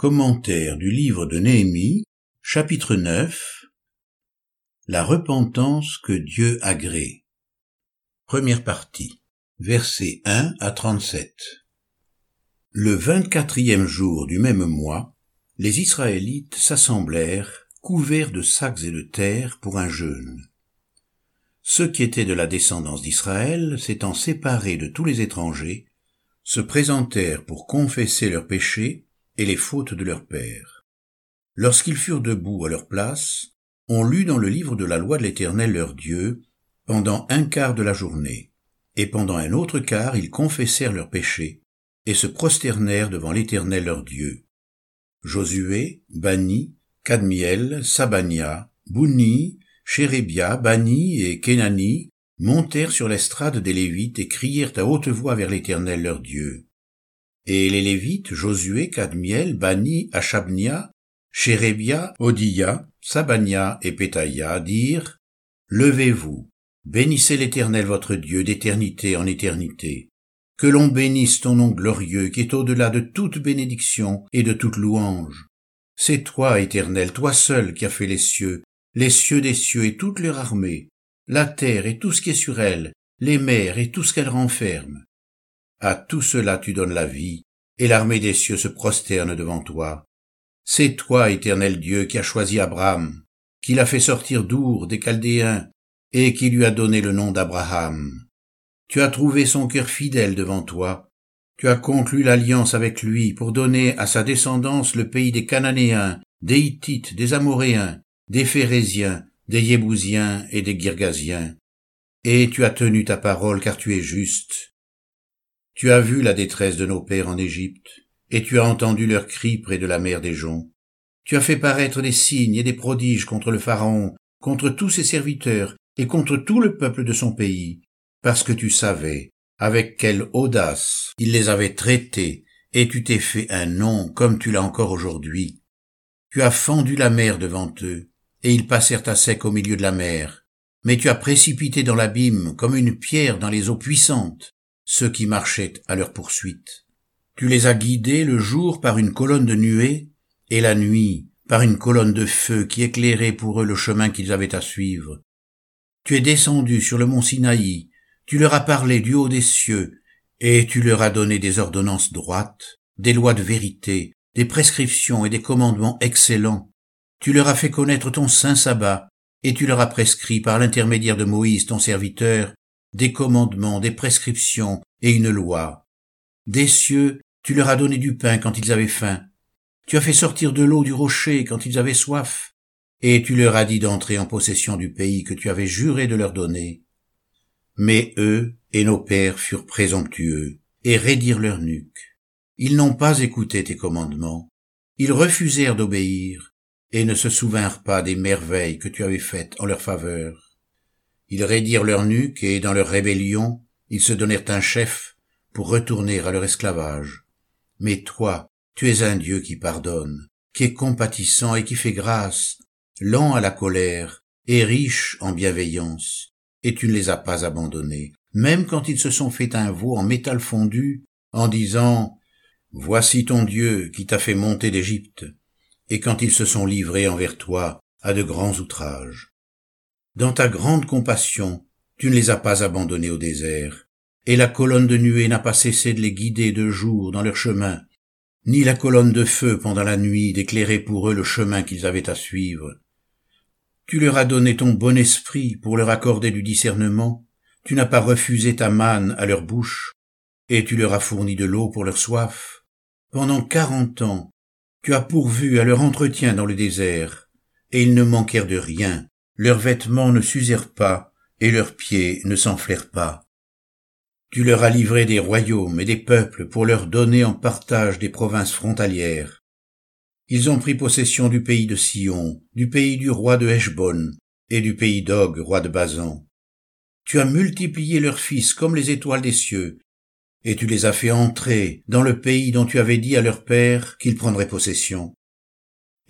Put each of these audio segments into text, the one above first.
Commentaire du livre de Néhémie, chapitre 9 La repentance que Dieu agrée. Première partie. Versets 1 à 37. Le vingt-quatrième jour du même mois, les Israélites s'assemblèrent, couverts de sacs et de terre, pour un jeûne. Ceux qui étaient de la descendance d'Israël, s'étant séparés de tous les étrangers, se présentèrent pour confesser leurs péchés et les fautes de leur père. Lorsqu'ils furent debout à leur place, on lut dans le livre de la loi de l'Éternel leur Dieu pendant un quart de la journée, et pendant un autre quart ils confessèrent leurs péchés, et se prosternèrent devant l'Éternel leur Dieu. Josué, Bani, Cadmiel, Sabania, Bouni, Chérébia, Bani et Kenani montèrent sur l'estrade des Lévites et crièrent à haute voix vers l'Éternel leur Dieu. Et les Lévites, Josué, Cadmiel, Bani, Achabnia, Chérébia, Odia, Sabania et Pétaïa dirent, Levez-vous, bénissez l'Éternel votre Dieu d'éternité en éternité. Que l'on bénisse ton nom glorieux qui est au-delà de toute bénédiction et de toute louange. C'est toi, Éternel, toi seul qui as fait les cieux, les cieux des cieux et toute leur armée, la terre et tout ce qui est sur elle, les mers et tout ce qu'elle renferme. À tout cela tu donnes la vie, et l'armée des cieux se prosterne devant toi. C'est toi, éternel Dieu, qui as choisi Abraham, qui l'a fait sortir d'Our des Chaldéens, et qui lui a donné le nom d'Abraham. Tu as trouvé son cœur fidèle devant toi, tu as conclu l'alliance avec lui pour donner à sa descendance le pays des Cananéens, des Hittites, des Amoréens, des Phérésiens, des Yébousiens et des Girgasiens. Et tu as tenu ta parole car tu es juste, tu as vu la détresse de nos pères en Égypte, et tu as entendu leurs cris près de la mer des joncs. Tu as fait paraître des signes et des prodiges contre le Pharaon, contre tous ses serviteurs, et contre tout le peuple de son pays, parce que tu savais avec quelle audace il les avait traités, et tu t'es fait un nom comme tu l'as encore aujourd'hui. Tu as fendu la mer devant eux, et ils passèrent à sec au milieu de la mer. Mais tu as précipité dans l'abîme comme une pierre dans les eaux puissantes ceux qui marchaient à leur poursuite. Tu les as guidés le jour par une colonne de nuée, et la nuit par une colonne de feu qui éclairait pour eux le chemin qu'ils avaient à suivre. Tu es descendu sur le mont Sinaï, tu leur as parlé du haut des cieux, et tu leur as donné des ordonnances droites, des lois de vérité, des prescriptions et des commandements excellents. Tu leur as fait connaître ton saint sabbat, et tu leur as prescrit par l'intermédiaire de Moïse ton serviteur des commandements, des prescriptions et une loi. Des cieux, tu leur as donné du pain quand ils avaient faim. Tu as fait sortir de l'eau du rocher quand ils avaient soif. Et tu leur as dit d'entrer en possession du pays que tu avais juré de leur donner. Mais eux et nos pères furent présomptueux et raidirent leur nuque. Ils n'ont pas écouté tes commandements. Ils refusèrent d'obéir et ne se souvinrent pas des merveilles que tu avais faites en leur faveur. Ils raidirent leur nuque et dans leur rébellion, ils se donnèrent un chef pour retourner à leur esclavage. Mais toi, tu es un Dieu qui pardonne, qui est compatissant et qui fait grâce, lent à la colère et riche en bienveillance, et tu ne les as pas abandonnés, même quand ils se sont fait un veau en métal fondu, en disant Voici ton Dieu qui t'a fait monter d'Égypte, et quand ils se sont livrés envers toi à de grands outrages. Dans ta grande compassion, tu ne les as pas abandonnés au désert, et la colonne de nuée n'a pas cessé de les guider de jour dans leur chemin, ni la colonne de feu pendant la nuit d'éclairer pour eux le chemin qu'ils avaient à suivre. Tu leur as donné ton bon esprit pour leur accorder du discernement, tu n'as pas refusé ta manne à leur bouche, et tu leur as fourni de l'eau pour leur soif. Pendant quarante ans, tu as pourvu à leur entretien dans le désert, et ils ne manquèrent de rien, leurs vêtements ne s'usèrent pas, et leurs pieds ne s'enflèrent pas. Tu leur as livré des royaumes et des peuples pour leur donner en partage des provinces frontalières. Ils ont pris possession du pays de Sion, du pays du roi de Heshbon, et du pays d'Og, roi de Bazan. Tu as multiplié leurs fils comme les étoiles des cieux, et tu les as fait entrer dans le pays dont tu avais dit à leur père qu'ils prendraient possession.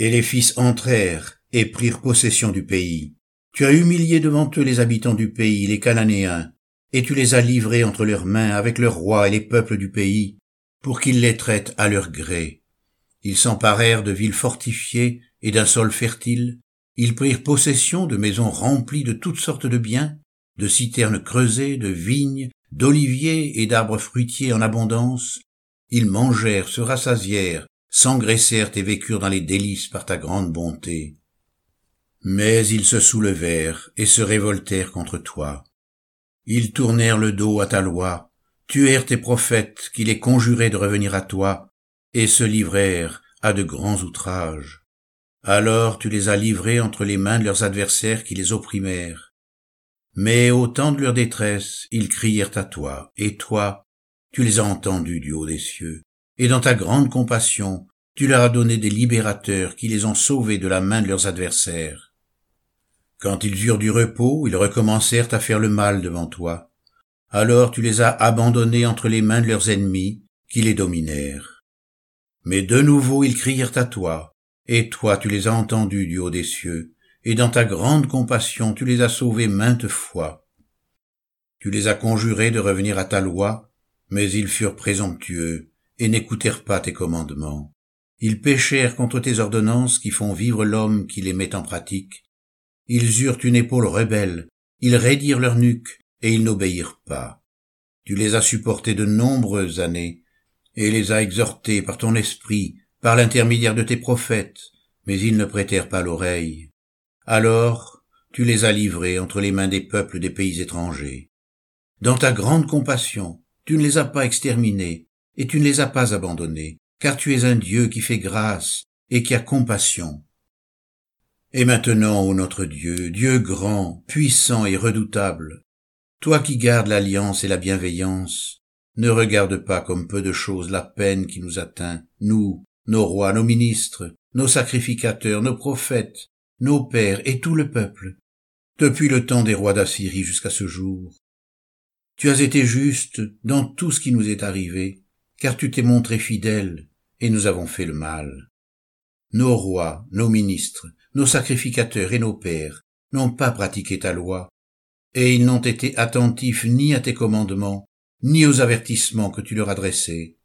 Et les fils entrèrent et prirent possession du pays. Tu as humilié devant eux les habitants du pays, les Cananéens, et tu les as livrés entre leurs mains avec leurs rois et les peuples du pays, pour qu'ils les traitent à leur gré. Ils s'emparèrent de villes fortifiées et d'un sol fertile. Ils prirent possession de maisons remplies de toutes sortes de biens, de citernes creusées, de vignes, d'oliviers et d'arbres fruitiers en abondance. Ils mangèrent, se rassasièrent, s'engraissèrent et vécurent dans les délices par ta grande bonté. Mais ils se soulevèrent et se révoltèrent contre toi. Ils tournèrent le dos à ta loi, tuèrent tes prophètes qui les conjuraient de revenir à toi, et se livrèrent à de grands outrages. Alors tu les as livrés entre les mains de leurs adversaires qui les opprimèrent. Mais au temps de leur détresse, ils crièrent à toi, et toi, tu les as entendus du haut des cieux, et dans ta grande compassion, tu leur as donné des libérateurs qui les ont sauvés de la main de leurs adversaires. Quand ils eurent du repos, ils recommencèrent à faire le mal devant toi. Alors tu les as abandonnés entre les mains de leurs ennemis, qui les dominèrent. Mais de nouveau ils crièrent à toi, et toi tu les as entendus du haut des cieux, et dans ta grande compassion tu les as sauvés maintes fois. Tu les as conjurés de revenir à ta loi, mais ils furent présomptueux, et n'écoutèrent pas tes commandements. Ils péchèrent contre tes ordonnances qui font vivre l'homme qui les met en pratique. Ils eurent une épaule rebelle, ils raidirent leur nuque, et ils n'obéirent pas. Tu les as supportés de nombreuses années, et les as exhortés par ton esprit, par l'intermédiaire de tes prophètes, mais ils ne prêtèrent pas l'oreille. Alors tu les as livrés entre les mains des peuples des pays étrangers. Dans ta grande compassion, tu ne les as pas exterminés, et tu ne les as pas abandonnés, car tu es un Dieu qui fait grâce et qui a compassion. Et maintenant, ô notre Dieu, Dieu grand, puissant et redoutable, toi qui gardes l'alliance et la bienveillance, ne regarde pas comme peu de choses la peine qui nous atteint, nous, nos rois, nos ministres, nos sacrificateurs, nos prophètes, nos pères et tout le peuple, depuis le temps des rois d'Assyrie jusqu'à ce jour. Tu as été juste dans tout ce qui nous est arrivé, car tu t'es montré fidèle, et nous avons fait le mal. Nos rois, nos ministres, nos sacrificateurs et nos pères n'ont pas pratiqué ta loi, et ils n'ont été attentifs ni à tes commandements, ni aux avertissements que tu leur adressais.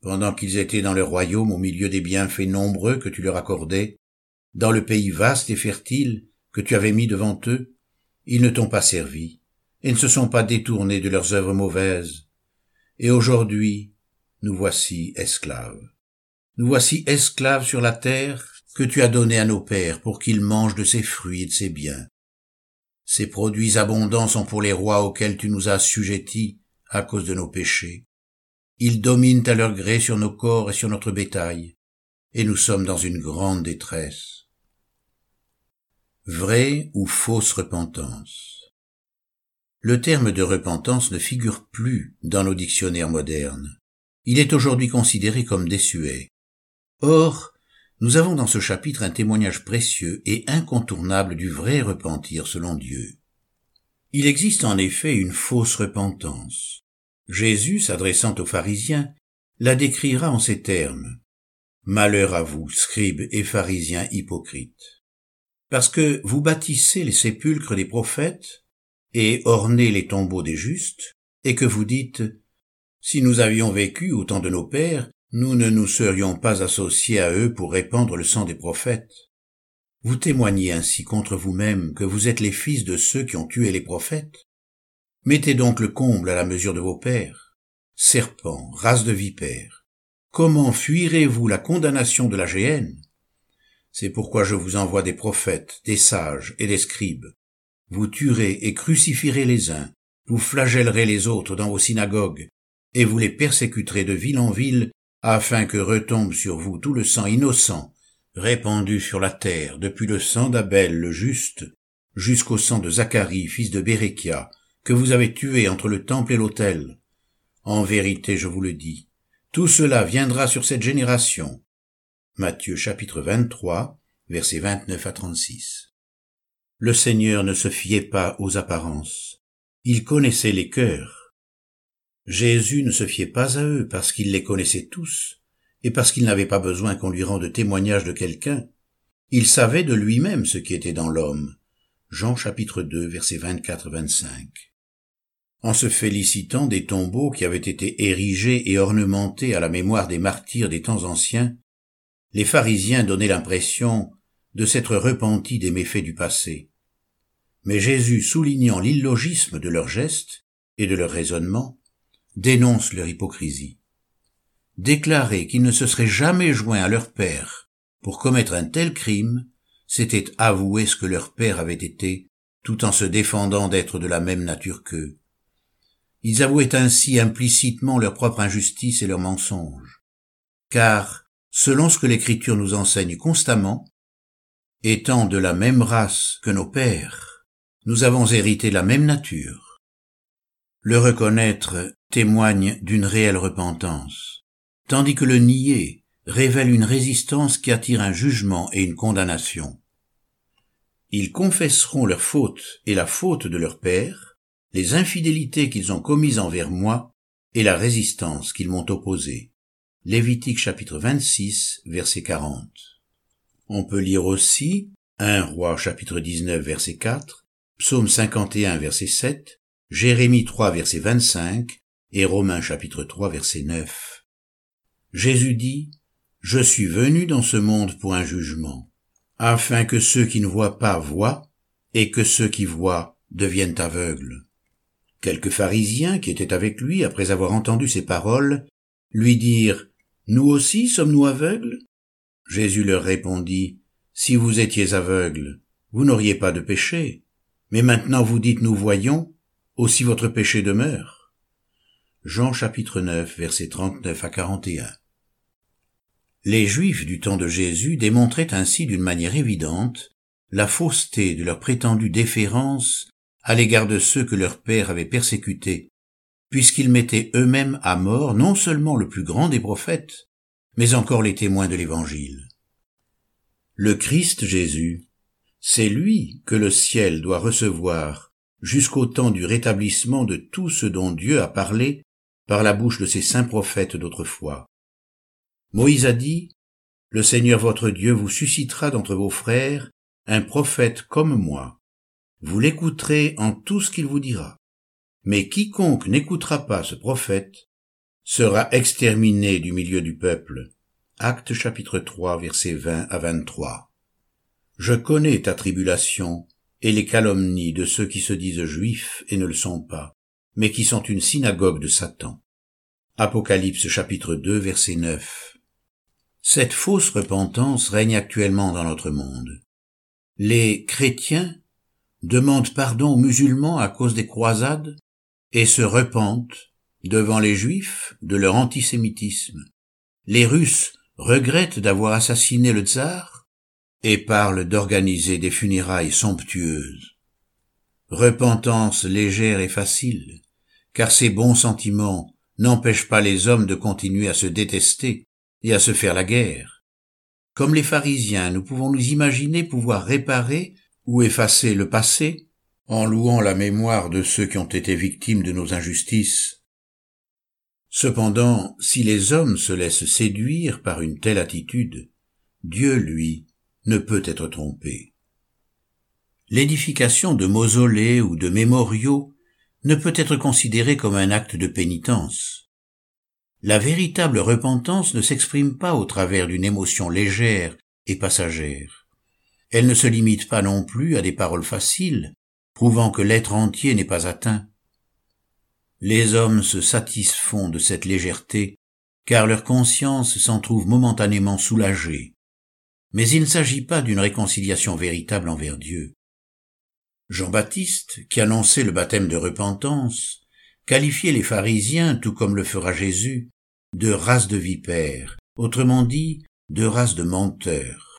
Pendant qu'ils étaient dans le royaume au milieu des bienfaits nombreux que tu leur accordais, dans le pays vaste et fertile que tu avais mis devant eux, ils ne t'ont pas servi, et ne se sont pas détournés de leurs œuvres mauvaises. Et aujourd'hui, nous voici esclaves. Nous voici esclaves sur la terre que tu as donnée à nos pères pour qu'ils mangent de ses fruits et de ses biens. Ces produits abondants sont pour les rois auxquels tu nous as assujettis à cause de nos péchés. Ils dominent à leur gré sur nos corps et sur notre bétail, et nous sommes dans une grande détresse. Vraie ou fausse repentance? Le terme de repentance ne figure plus dans nos dictionnaires modernes. Il est aujourd'hui considéré comme désuet. Or, nous avons dans ce chapitre un témoignage précieux et incontournable du vrai repentir selon Dieu. Il existe en effet une fausse repentance. Jésus, s'adressant aux pharisiens, la décrira en ces termes. Malheur à vous, scribes et pharisiens hypocrites. Parce que vous bâtissez les sépulcres des prophètes et ornez les tombeaux des justes, et que vous dites, si nous avions vécu au temps de nos pères, nous ne nous serions pas associés à eux pour répandre le sang des prophètes. Vous témoignez ainsi contre vous-même que vous êtes les fils de ceux qui ont tué les prophètes. Mettez donc le comble à la mesure de vos pères. Serpents, race de vipères, comment fuirez-vous la condamnation de la géhenne? C'est pourquoi je vous envoie des prophètes, des sages et des scribes. Vous tuerez et crucifierez les uns, vous flagellerez les autres dans vos synagogues, et vous les persécuterez de ville en ville, afin que retombe sur vous tout le sang innocent, répandu sur la terre depuis le sang d'Abel le juste, jusqu'au sang de Zacharie, fils de Béréchia, que vous avez tué entre le temple et l'autel. En vérité, je vous le dis, tout cela viendra sur cette génération. Matthieu chapitre 23, versets 29 à 36. Le Seigneur ne se fiait pas aux apparences. Il connaissait les cœurs. Jésus ne se fiait pas à eux parce qu'il les connaissait tous, et parce qu'il n'avait pas besoin qu'on lui rende témoignage de quelqu'un. Il savait de lui-même ce qui était dans l'homme. Jean chapitre 2 versets 24-25. En se félicitant des tombeaux qui avaient été érigés et ornementés à la mémoire des martyrs des temps anciens, les pharisiens donnaient l'impression de s'être repentis des méfaits du passé. Mais Jésus, soulignant l'illogisme de leurs gestes et de leurs raisonnements, dénonce leur hypocrisie. Déclarer qu'ils ne se seraient jamais joints à leur Père pour commettre un tel crime, c'était avouer ce que leur Père avait été, tout en se défendant d'être de la même nature qu'eux. Ils avouaient ainsi implicitement leur propre injustice et leur mensonge. Car, selon ce que l'Écriture nous enseigne constamment, étant de la même race que nos pères, nous avons hérité la même nature. Le reconnaître témoigne d'une réelle repentance, tandis que le nier révèle une résistance qui attire un jugement et une condamnation. Ils confesseront leur faute et la faute de leur père, les infidélités qu'ils ont commises envers moi et la résistance qu'ils m'ont opposée. Lévitique chapitre 26, verset 40. On peut lire aussi 1 Roi chapitre 19, verset 4, Psaume 51, verset 7, Jérémie 3, verset 25 et Romains chapitre 3, verset 9. Jésus dit, Je suis venu dans ce monde pour un jugement, afin que ceux qui ne voient pas voient, et que ceux qui voient deviennent aveugles. Quelques pharisiens qui étaient avec lui après avoir entendu ces paroles lui dirent Nous aussi sommes-nous aveugles? Jésus leur répondit Si vous étiez aveugles, vous n'auriez pas de péché. Mais maintenant vous dites Nous voyons, aussi votre péché demeure. Jean chapitre 9 versets 39 à 41. Les Juifs du temps de Jésus démontraient ainsi d'une manière évidente la fausseté de leur prétendue déférence à l'égard de ceux que leur père avait persécutés, puisqu'ils mettaient eux-mêmes à mort non seulement le plus grand des prophètes, mais encore les témoins de l'Évangile. Le Christ Jésus, c'est lui que le ciel doit recevoir jusqu'au temps du rétablissement de tout ce dont Dieu a parlé par la bouche de ses saints prophètes d'autrefois. Moïse a dit, Le Seigneur votre Dieu vous suscitera d'entre vos frères un prophète comme moi, vous l'écouterez en tout ce qu'il vous dira. Mais quiconque n'écoutera pas ce prophète sera exterminé du milieu du peuple. Acte chapitre 3 versets 20 à 23. Je connais ta tribulation et les calomnies de ceux qui se disent juifs et ne le sont pas, mais qui sont une synagogue de Satan. Apocalypse chapitre 2 verset 9. Cette fausse repentance règne actuellement dans notre monde. Les chrétiens demandent pardon aux musulmans à cause des croisades et se repentent devant les juifs de leur antisémitisme. Les Russes regrettent d'avoir assassiné le tsar et parlent d'organiser des funérailles somptueuses. Repentance légère et facile, car ces bons sentiments n'empêchent pas les hommes de continuer à se détester et à se faire la guerre. Comme les pharisiens, nous pouvons nous imaginer pouvoir réparer ou effacer le passé en louant la mémoire de ceux qui ont été victimes de nos injustices. Cependant, si les hommes se laissent séduire par une telle attitude, Dieu, lui, ne peut être trompé. L'édification de mausolées ou de mémoriaux ne peut être considérée comme un acte de pénitence. La véritable repentance ne s'exprime pas au travers d'une émotion légère et passagère. Elle ne se limite pas non plus à des paroles faciles, prouvant que l'être entier n'est pas atteint. Les hommes se satisfont de cette légèreté, car leur conscience s'en trouve momentanément soulagée. Mais il ne s'agit pas d'une réconciliation véritable envers Dieu. Jean-Baptiste, qui annonçait le baptême de repentance, qualifiait les pharisiens, tout comme le fera Jésus, de race de vipères, autrement dit, de race de menteurs.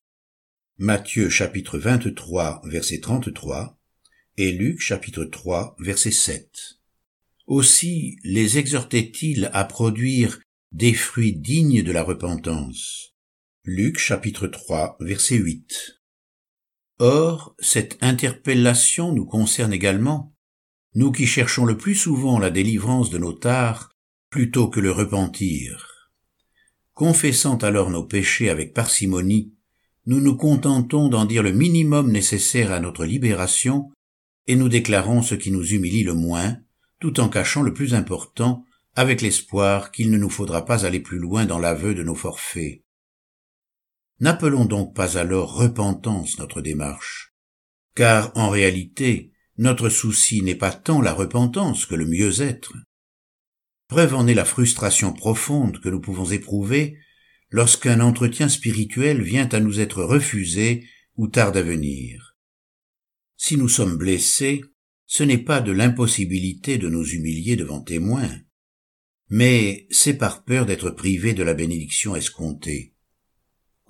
Matthieu chapitre 23 verset 33 et Luc chapitre 3 verset 7. Aussi les exhortait-il à produire des fruits dignes de la repentance. Luc chapitre 3 verset 8. Or, cette interpellation nous concerne également, nous qui cherchons le plus souvent la délivrance de nos tares plutôt que le repentir. Confessant alors nos péchés avec parcimonie, nous nous contentons d'en dire le minimum nécessaire à notre libération, et nous déclarons ce qui nous humilie le moins, tout en cachant le plus important, avec l'espoir qu'il ne nous faudra pas aller plus loin dans l'aveu de nos forfaits. N'appelons donc pas alors repentance notre démarche, car en réalité, notre souci n'est pas tant la repentance que le mieux-être. Preuve en est la frustration profonde que nous pouvons éprouver lorsqu'un entretien spirituel vient à nous être refusé ou tarde à venir. Si nous sommes blessés, ce n'est pas de l'impossibilité de nous humilier devant témoins, mais c'est par peur d'être privés de la bénédiction escomptée.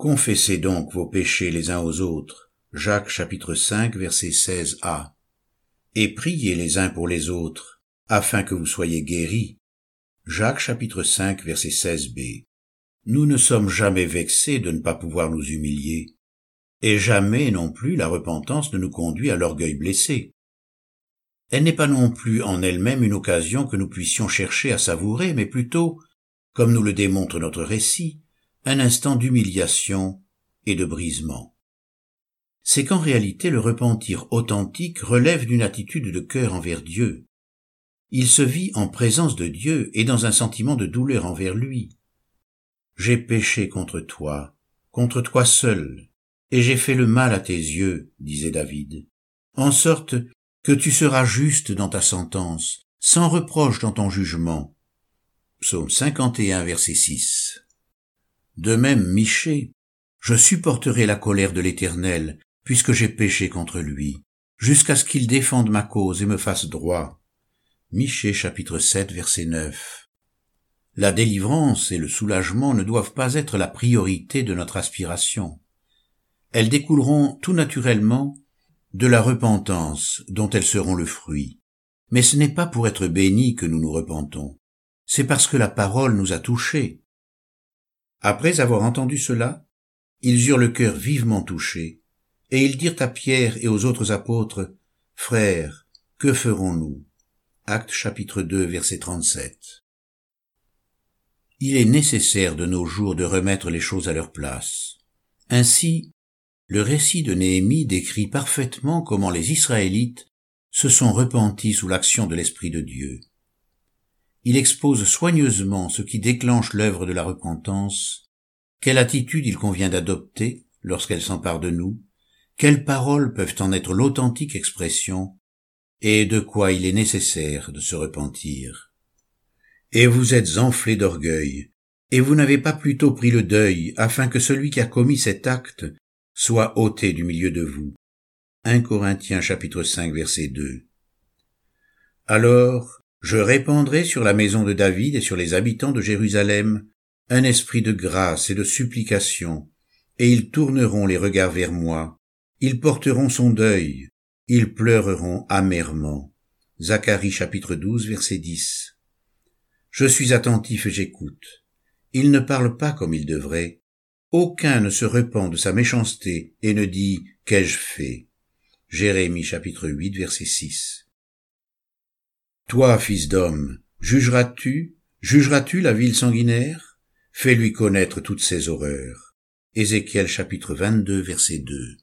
Confessez donc vos péchés les uns aux autres. Jacques chapitre 5 verset 16a. Et priez les uns pour les autres, afin que vous soyez guéris. Jacques chapitre 5 verset 16b. Nous ne sommes jamais vexés de ne pas pouvoir nous humilier, et jamais non plus la repentance ne nous conduit à l'orgueil blessé. Elle n'est pas non plus en elle-même une occasion que nous puissions chercher à savourer, mais plutôt, comme nous le démontre notre récit, un instant d'humiliation et de brisement. C'est qu'en réalité le repentir authentique relève d'une attitude de cœur envers Dieu. Il se vit en présence de Dieu et dans un sentiment de douleur envers lui. J'ai péché contre toi, contre toi seul, et j'ai fait le mal à tes yeux, disait David, en sorte que tu seras juste dans ta sentence, sans reproche dans ton jugement. Psaume 51, verset 6. De même, Michée, je supporterai la colère de l'Éternel, puisque j'ai péché contre lui, jusqu'à ce qu'il défende ma cause et me fasse droit. Michée chapitre 7, verset 9. La délivrance et le soulagement ne doivent pas être la priorité de notre aspiration. Elles découleront tout naturellement de la repentance dont elles seront le fruit. Mais ce n'est pas pour être bénis que nous nous repentons, c'est parce que la parole nous a touchés. Après avoir entendu cela, ils eurent le cœur vivement touché, et ils dirent à Pierre et aux autres apôtres, Frères, que ferons-nous? Acte chapitre 2 verset 37 il est nécessaire de nos jours de remettre les choses à leur place. Ainsi, le récit de Néhémie décrit parfaitement comment les Israélites se sont repentis sous l'action de l'Esprit de Dieu. Il expose soigneusement ce qui déclenche l'œuvre de la repentance, quelle attitude il convient d'adopter lorsqu'elle s'empare de nous, quelles paroles peuvent en être l'authentique expression, et de quoi il est nécessaire de se repentir. Et vous êtes enflés d'orgueil, et vous n'avez pas plutôt pris le deuil, afin que celui qui a commis cet acte soit ôté du milieu de vous. 1 Corinthiens chapitre 5 verset 2. Alors, je répandrai sur la maison de David et sur les habitants de Jérusalem un esprit de grâce et de supplication, et ils tourneront les regards vers moi, ils porteront son deuil, ils pleureront amèrement. Zacharie chapitre 12 verset 10. Je suis attentif et j'écoute. Il ne parle pas comme il devrait. Aucun ne se repent de sa méchanceté et ne dit Qu'ai-je fait? Jérémie chapitre 8 verset 6. Toi, fils d'homme, jugeras-tu, jugeras-tu la ville sanguinaire? Fais-lui connaître toutes ses horreurs. Ézéchiel chapitre 22 verset 2.